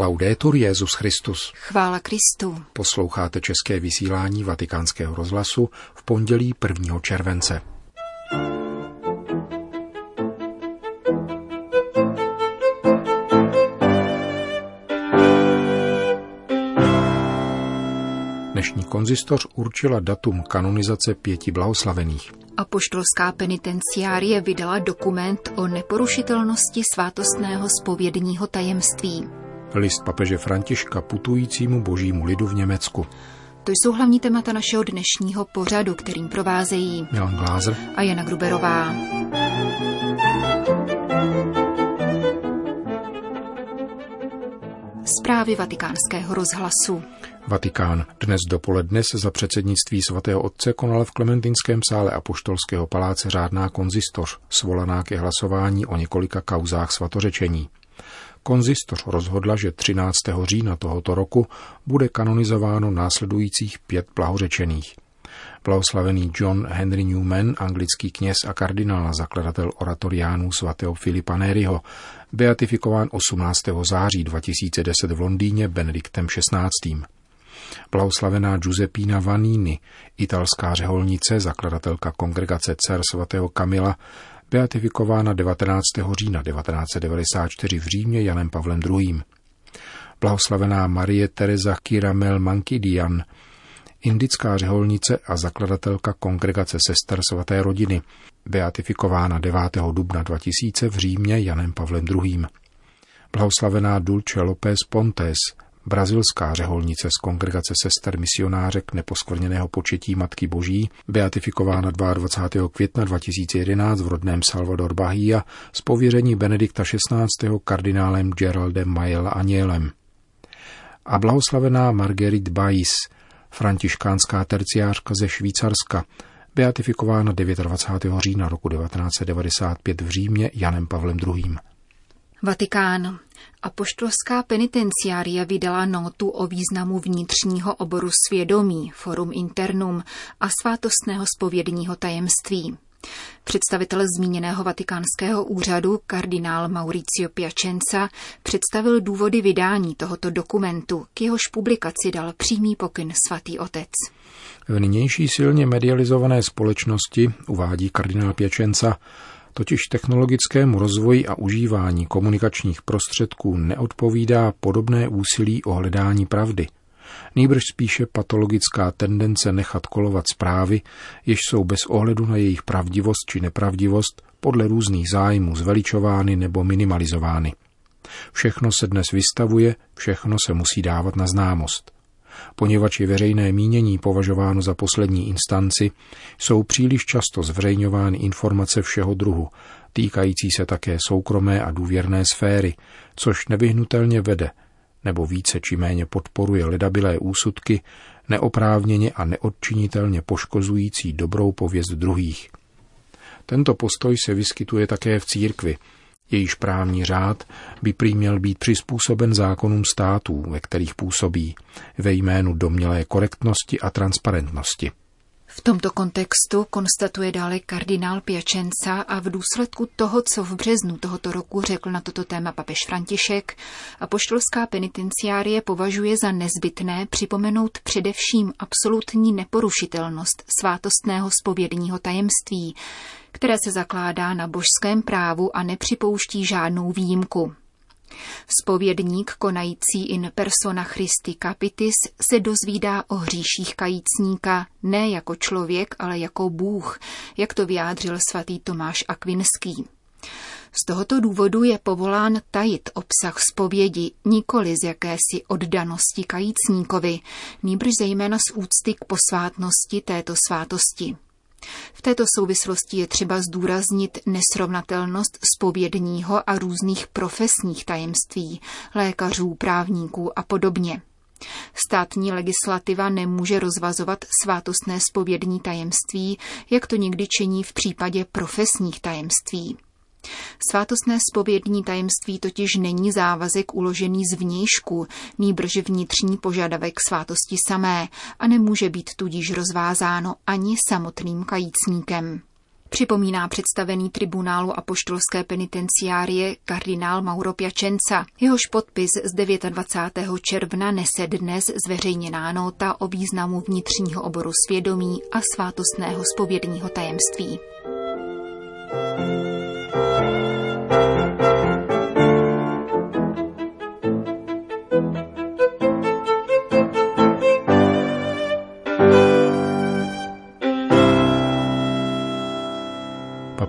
Laudetur Jezus Christus. Chvála Kristu. Posloucháte české vysílání Vatikánského rozhlasu v pondělí 1. července. Dnešní konzistoř určila datum kanonizace pěti blahoslavených. Apoštolská penitenciárie vydala dokument o neporušitelnosti svátostného spovědního tajemství. List papeže Františka putujícímu božímu lidu v Německu. To jsou hlavní témata našeho dnešního pořadu, kterým provázejí Milan Glázer a Jana Gruberová. Zprávy vatikánského rozhlasu. Vatikán. Dnes dopoledne se za předsednictví svatého otce konala v Klementinském sále Apoštolského paláce řádná konzistoř, svolaná ke hlasování o několika kauzách svatořečení. Konzistoř rozhodla, že 13. října tohoto roku bude kanonizováno následujících pět blahořečených. Blahoslavený John Henry Newman, anglický kněz a kardinál, zakladatel oratoriánů svatého Filipa Neriho, beatifikován 18. září 2010 v Londýně Benediktem XVI. Blahoslavená Giuseppina Vanini, italská řeholnice, zakladatelka kongregace dcer svatého Kamila, beatifikována 19. října 1994 v Římě Janem Pavlem II. Blahoslavená Marie Teresa Kiramel Mankidian, indická řeholnice a zakladatelka kongregace sester svaté rodiny, beatifikována 9. dubna 2000 v Římě Janem Pavlem II. Blahoslavená Dulce López Pontes, brazilská řeholnice z kongregace sester misionářek neposkvrněného početí Matky Boží, beatifikována 22. května 2011 v rodném Salvador Bahia z pověření Benedikta XVI. kardinálem Geraldem Majel Anielem. A blahoslavená Marguerite Bais, františkánská terciářka ze Švýcarska, beatifikována 29. října roku 1995 v Římě Janem Pavlem II. Vatikán. Apoštolská penitenciária vydala notu o významu vnitřního oboru svědomí, forum internum a svátostného spovědního tajemství. Představitel zmíněného vatikánského úřadu, kardinál Mauricio Piacenza, představil důvody vydání tohoto dokumentu, k jehož publikaci dal přímý pokyn svatý otec. V nynější silně medializované společnosti, uvádí kardinál Piacenza, totiž technologickému rozvoji a užívání komunikačních prostředků neodpovídá podobné úsilí o hledání pravdy. Nýbrž spíše patologická tendence nechat kolovat zprávy, jež jsou bez ohledu na jejich pravdivost či nepravdivost podle různých zájmů zveličovány nebo minimalizovány. Všechno se dnes vystavuje, všechno se musí dávat na známost. Poněvadž je veřejné mínění považováno za poslední instanci, jsou příliš často zveřejňovány informace všeho druhu, týkající se také soukromé a důvěrné sféry, což nevyhnutelně vede, nebo více či méně podporuje ledabilé úsudky, neoprávněně a neodčinitelně poškozující dobrou pověst druhých. Tento postoj se vyskytuje také v církvi, jejíž právní řád by prý měl být přizpůsoben zákonům států, ve kterých působí, ve jménu domělé korektnosti a transparentnosti. V tomto kontextu konstatuje dále kardinál Piacenza a v důsledku toho, co v březnu tohoto roku řekl na toto téma papež František, a poštolská penitenciárie považuje za nezbytné připomenout především absolutní neporušitelnost svátostného spovědního tajemství, které se zakládá na božském právu a nepřipouští žádnou výjimku. Spovědník konající in persona Christi Capitis se dozvídá o hříších kajícníka ne jako člověk, ale jako Bůh, jak to vyjádřil svatý Tomáš Akvinský. Z tohoto důvodu je povolán tajit obsah zpovědi nikoli z jakési oddanosti kajícníkovi, nýbrž zejména z úcty k posvátnosti této svátosti. V této souvislosti je třeba zdůraznit nesrovnatelnost spovědního a různých profesních tajemství, lékařů, právníků a podobně. Státní legislativa nemůže rozvazovat svátostné spovědní tajemství, jak to někdy činí v případě profesních tajemství. Svátostné spovědní tajemství totiž není závazek uložený zvnějšku, nýbrž vnitřní požadavek svátosti samé a nemůže být tudíž rozvázáno ani samotným kajícníkem. Připomíná představený tribunálu apoštolské penitenciárie kardinál Mauro Piacenza. Jehož podpis z 29. června nese dnes zveřejněná nota o významu vnitřního oboru svědomí a svátostného spovědního tajemství.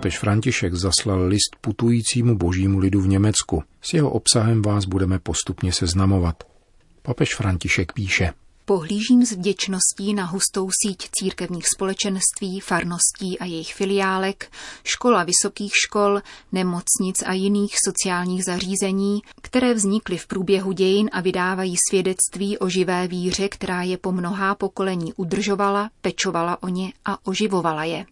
Papež František zaslal list putujícímu božímu lidu v Německu. S jeho obsahem vás budeme postupně seznamovat. Papež František píše. Pohlížím s vděčností na hustou síť církevních společenství, farností a jejich filiálek, škol a vysokých škol, nemocnic a jiných sociálních zařízení, které vznikly v průběhu dějin a vydávají svědectví o živé víře, která je po mnohá pokolení udržovala, pečovala o ně a oživovala je.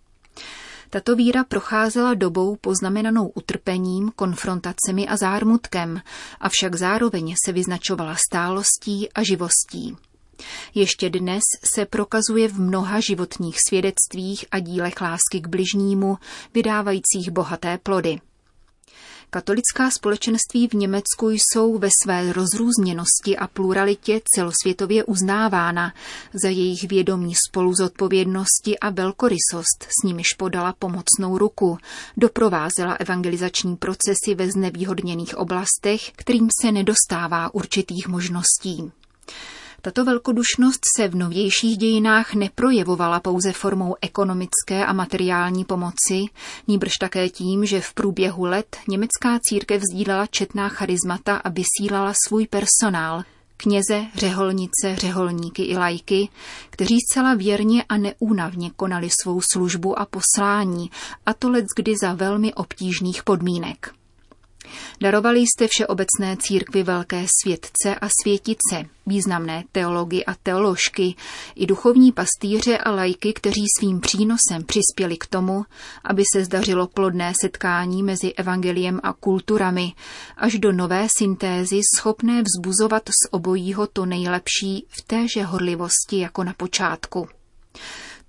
Tato víra procházela dobou poznamenanou utrpením, konfrontacemi a zármutkem, avšak zároveň se vyznačovala stálostí a živostí. Ještě dnes se prokazuje v mnoha životních svědectvích a dílech lásky k bližnímu, vydávajících bohaté plody. Katolická společenství v Německu jsou ve své rozrůzněnosti a pluralitě celosvětově uznávána za jejich vědomí spoluzodpovědnosti a velkorysost, s nimiž podala pomocnou ruku, doprovázela evangelizační procesy ve znevýhodněných oblastech, kterým se nedostává určitých možností. Tato velkodušnost se v novějších dějinách neprojevovala pouze formou ekonomické a materiální pomoci, níbrž také tím, že v průběhu let německá církev sdílela četná charizmata a vysílala svůj personál, kněze, řeholnice, řeholníky i lajky, kteří zcela věrně a neúnavně konali svou službu a poslání, a to kdy za velmi obtížných podmínek. Darovali jste všeobecné církvi velké světce a světice, významné teology a teoložky, i duchovní pastýře a lajky, kteří svým přínosem přispěli k tomu, aby se zdařilo plodné setkání mezi evangeliem a kulturami, až do nové syntézy schopné vzbuzovat z obojího to nejlepší v téže horlivosti jako na počátku.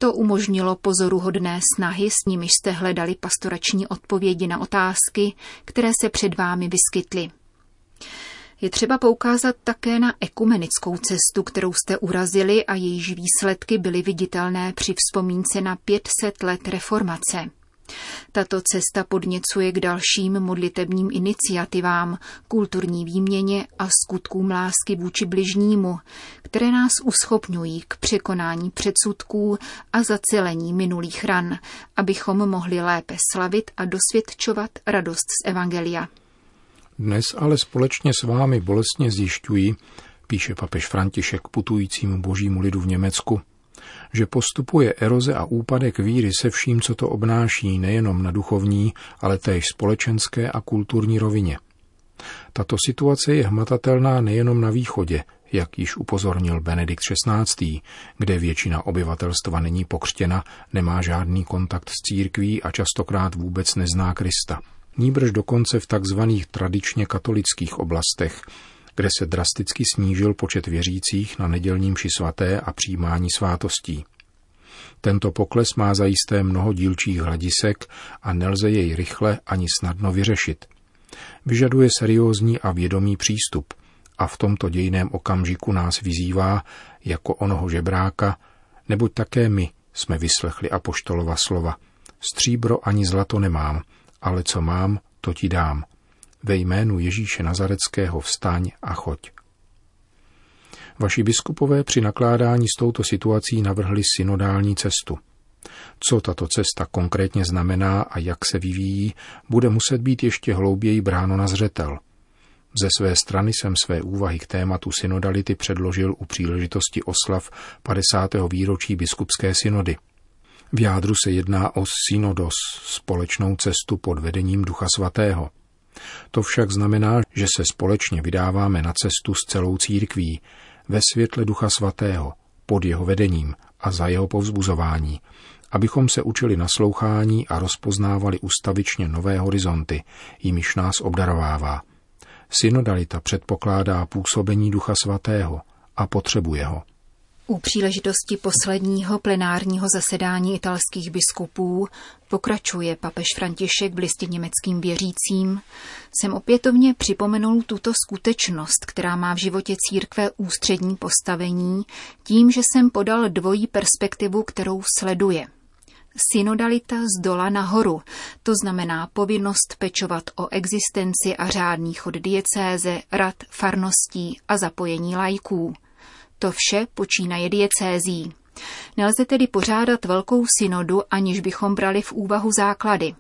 To umožnilo pozoruhodné snahy, s nimiž jste hledali pastorační odpovědi na otázky, které se před vámi vyskytly. Je třeba poukázat také na ekumenickou cestu, kterou jste urazili a jejíž výsledky byly viditelné při vzpomínce na 500 let reformace. Tato cesta podněcuje k dalším modlitebním iniciativám, kulturní výměně a skutkům lásky vůči bližnímu, které nás uschopňují k překonání předsudků a zacelení minulých ran, abychom mohli lépe slavit a dosvědčovat radost z Evangelia. Dnes ale společně s vámi bolestně zjišťují, píše papež František putujícímu božímu lidu v Německu, že postupuje eroze a úpadek víry se vším, co to obnáší nejenom na duchovní, ale též společenské a kulturní rovině. Tato situace je hmatatelná nejenom na východě, jak již upozornil Benedikt XVI., kde většina obyvatelstva není pokřtěna, nemá žádný kontakt s církví a častokrát vůbec nezná Krista. Níbrž dokonce v takzvaných tradičně katolických oblastech, kde se drasticky snížil počet věřících na nedělním ši svaté a přijímání svátostí. Tento pokles má zajisté mnoho dílčích hledisek a nelze jej rychle ani snadno vyřešit. Vyžaduje seriózní a vědomý přístup a v tomto dějném okamžiku nás vyzývá jako onoho žebráka, neboť také my jsme vyslechli apoštolova slova. Stříbro ani zlato nemám, ale co mám, to ti dám ve jménu Ježíše Nazareckého vstaň a choď. Vaši biskupové při nakládání s touto situací navrhli synodální cestu. Co tato cesta konkrétně znamená a jak se vyvíjí, bude muset být ještě hlouběji bráno na zřetel. Ze své strany jsem své úvahy k tématu synodality předložil u příležitosti oslav 50. výročí biskupské synody. V jádru se jedná o synodos, společnou cestu pod vedením Ducha Svatého – to však znamená, že se společně vydáváme na cestu s celou církví, ve světle Ducha Svatého, pod jeho vedením a za jeho povzbuzování, abychom se učili naslouchání a rozpoznávali ustavičně nové horizonty, jimiž nás obdarovává. Synodalita předpokládá působení Ducha Svatého a potřebuje ho. U příležitosti posledního plenárního zasedání italských biskupů pokračuje papež František v listě německým věřícím, jsem opětovně připomenul tuto skutečnost, která má v životě církve ústřední postavení, tím, že jsem podal dvojí perspektivu, kterou sleduje. Synodalita z dola nahoru, to znamená povinnost pečovat o existenci a řádný chod diecéze, rad, farností a zapojení lajků – to vše počínaje diecézí. Nelze tedy pořádat velkou synodu, aniž bychom brali v úvahu základy.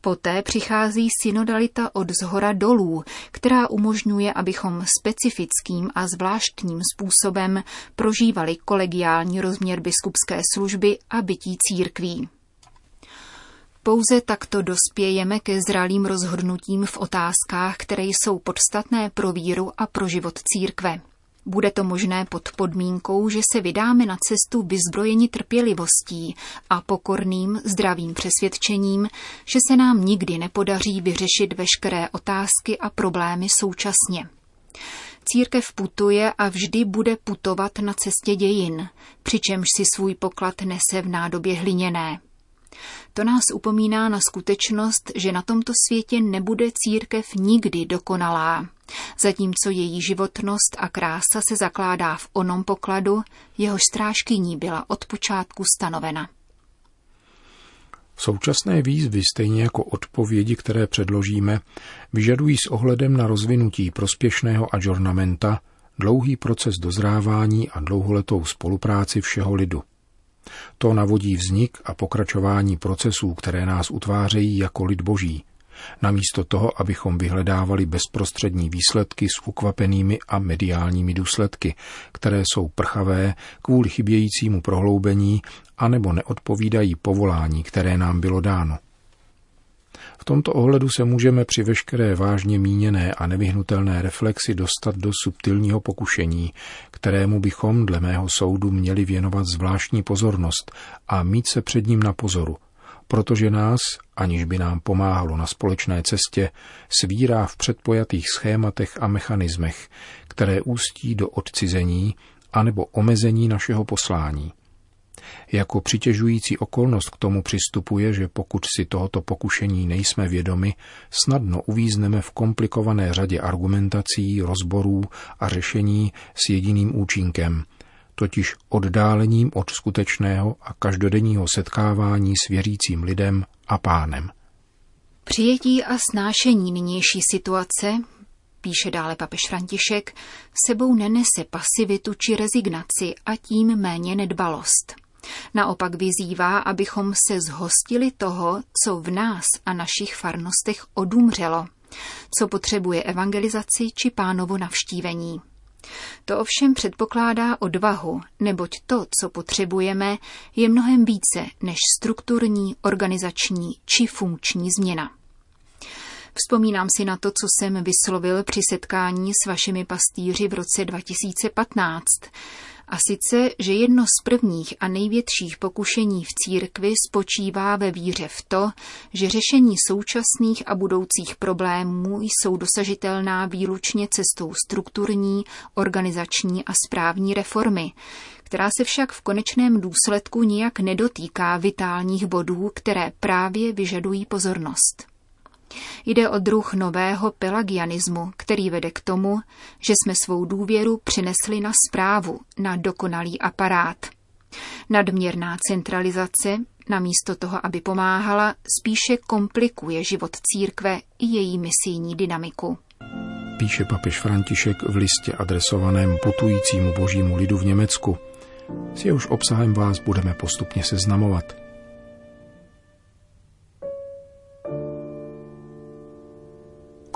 Poté přichází synodalita od zhora dolů, která umožňuje, abychom specifickým a zvláštním způsobem prožívali kolegiální rozměr biskupské služby a bytí církví. Pouze takto dospějeme ke zralým rozhodnutím v otázkách, které jsou podstatné pro víru a pro život církve. Bude to možné pod podmínkou, že se vydáme na cestu vyzbrojeni trpělivostí a pokorným zdravým přesvědčením, že se nám nikdy nepodaří vyřešit veškeré otázky a problémy současně. Církev putuje a vždy bude putovat na cestě dějin, přičemž si svůj poklad nese v nádobě hliněné. To nás upomíná na skutečnost, že na tomto světě nebude církev nikdy dokonalá, zatímco její životnost a krása se zakládá v onom pokladu, jehož strážkyní byla od počátku stanovena. Současné výzvy, stejně jako odpovědi, které předložíme, vyžadují s ohledem na rozvinutí prospěšného adžornamenta dlouhý proces dozrávání a dlouholetou spolupráci všeho lidu. To navodí vznik a pokračování procesů, které nás utvářejí jako lid boží, namísto toho, abychom vyhledávali bezprostřední výsledky s ukvapenými a mediálními důsledky, které jsou prchavé kvůli chybějícímu prohloubení anebo neodpovídají povolání, které nám bylo dáno. V tomto ohledu se můžeme při veškeré vážně míněné a nevyhnutelné reflexi dostat do subtilního pokušení, kterému bychom, dle mého soudu, měli věnovat zvláštní pozornost a mít se před ním na pozoru, protože nás, aniž by nám pomáhalo na společné cestě, svírá v předpojatých schématech a mechanismech, které ústí do odcizení anebo omezení našeho poslání. Jako přitěžující okolnost k tomu přistupuje, že pokud si tohoto pokušení nejsme vědomi, snadno uvízneme v komplikované řadě argumentací, rozborů a řešení s jediným účinkem, totiž oddálením od skutečného a každodenního setkávání s věřícím lidem a pánem. Přijetí a snášení nynější situace, píše dále papež František, sebou nenese pasivitu či rezignaci a tím méně nedbalost. Naopak vyzývá, abychom se zhostili toho, co v nás a našich farnostech odumřelo, co potřebuje evangelizaci či pánovo navštívení. To ovšem předpokládá odvahu, neboť to, co potřebujeme, je mnohem více než strukturní, organizační či funkční změna. Vzpomínám si na to, co jsem vyslovil při setkání s vašimi pastýři v roce 2015. A sice, že jedno z prvních a největších pokušení v církvi spočívá ve víře v to, že řešení současných a budoucích problémů jsou dosažitelná výlučně cestou strukturní, organizační a správní reformy, která se však v konečném důsledku nijak nedotýká vitálních bodů, které právě vyžadují pozornost. Jde o druh nového pelagianismu, který vede k tomu, že jsme svou důvěru přinesli na zprávu, na dokonalý aparát. Nadměrná centralizace, namísto toho, aby pomáhala, spíše komplikuje život církve i její misijní dynamiku. Píše papež František v listě adresovaném putujícímu božímu lidu v Německu. S jehož obsahem vás budeme postupně seznamovat.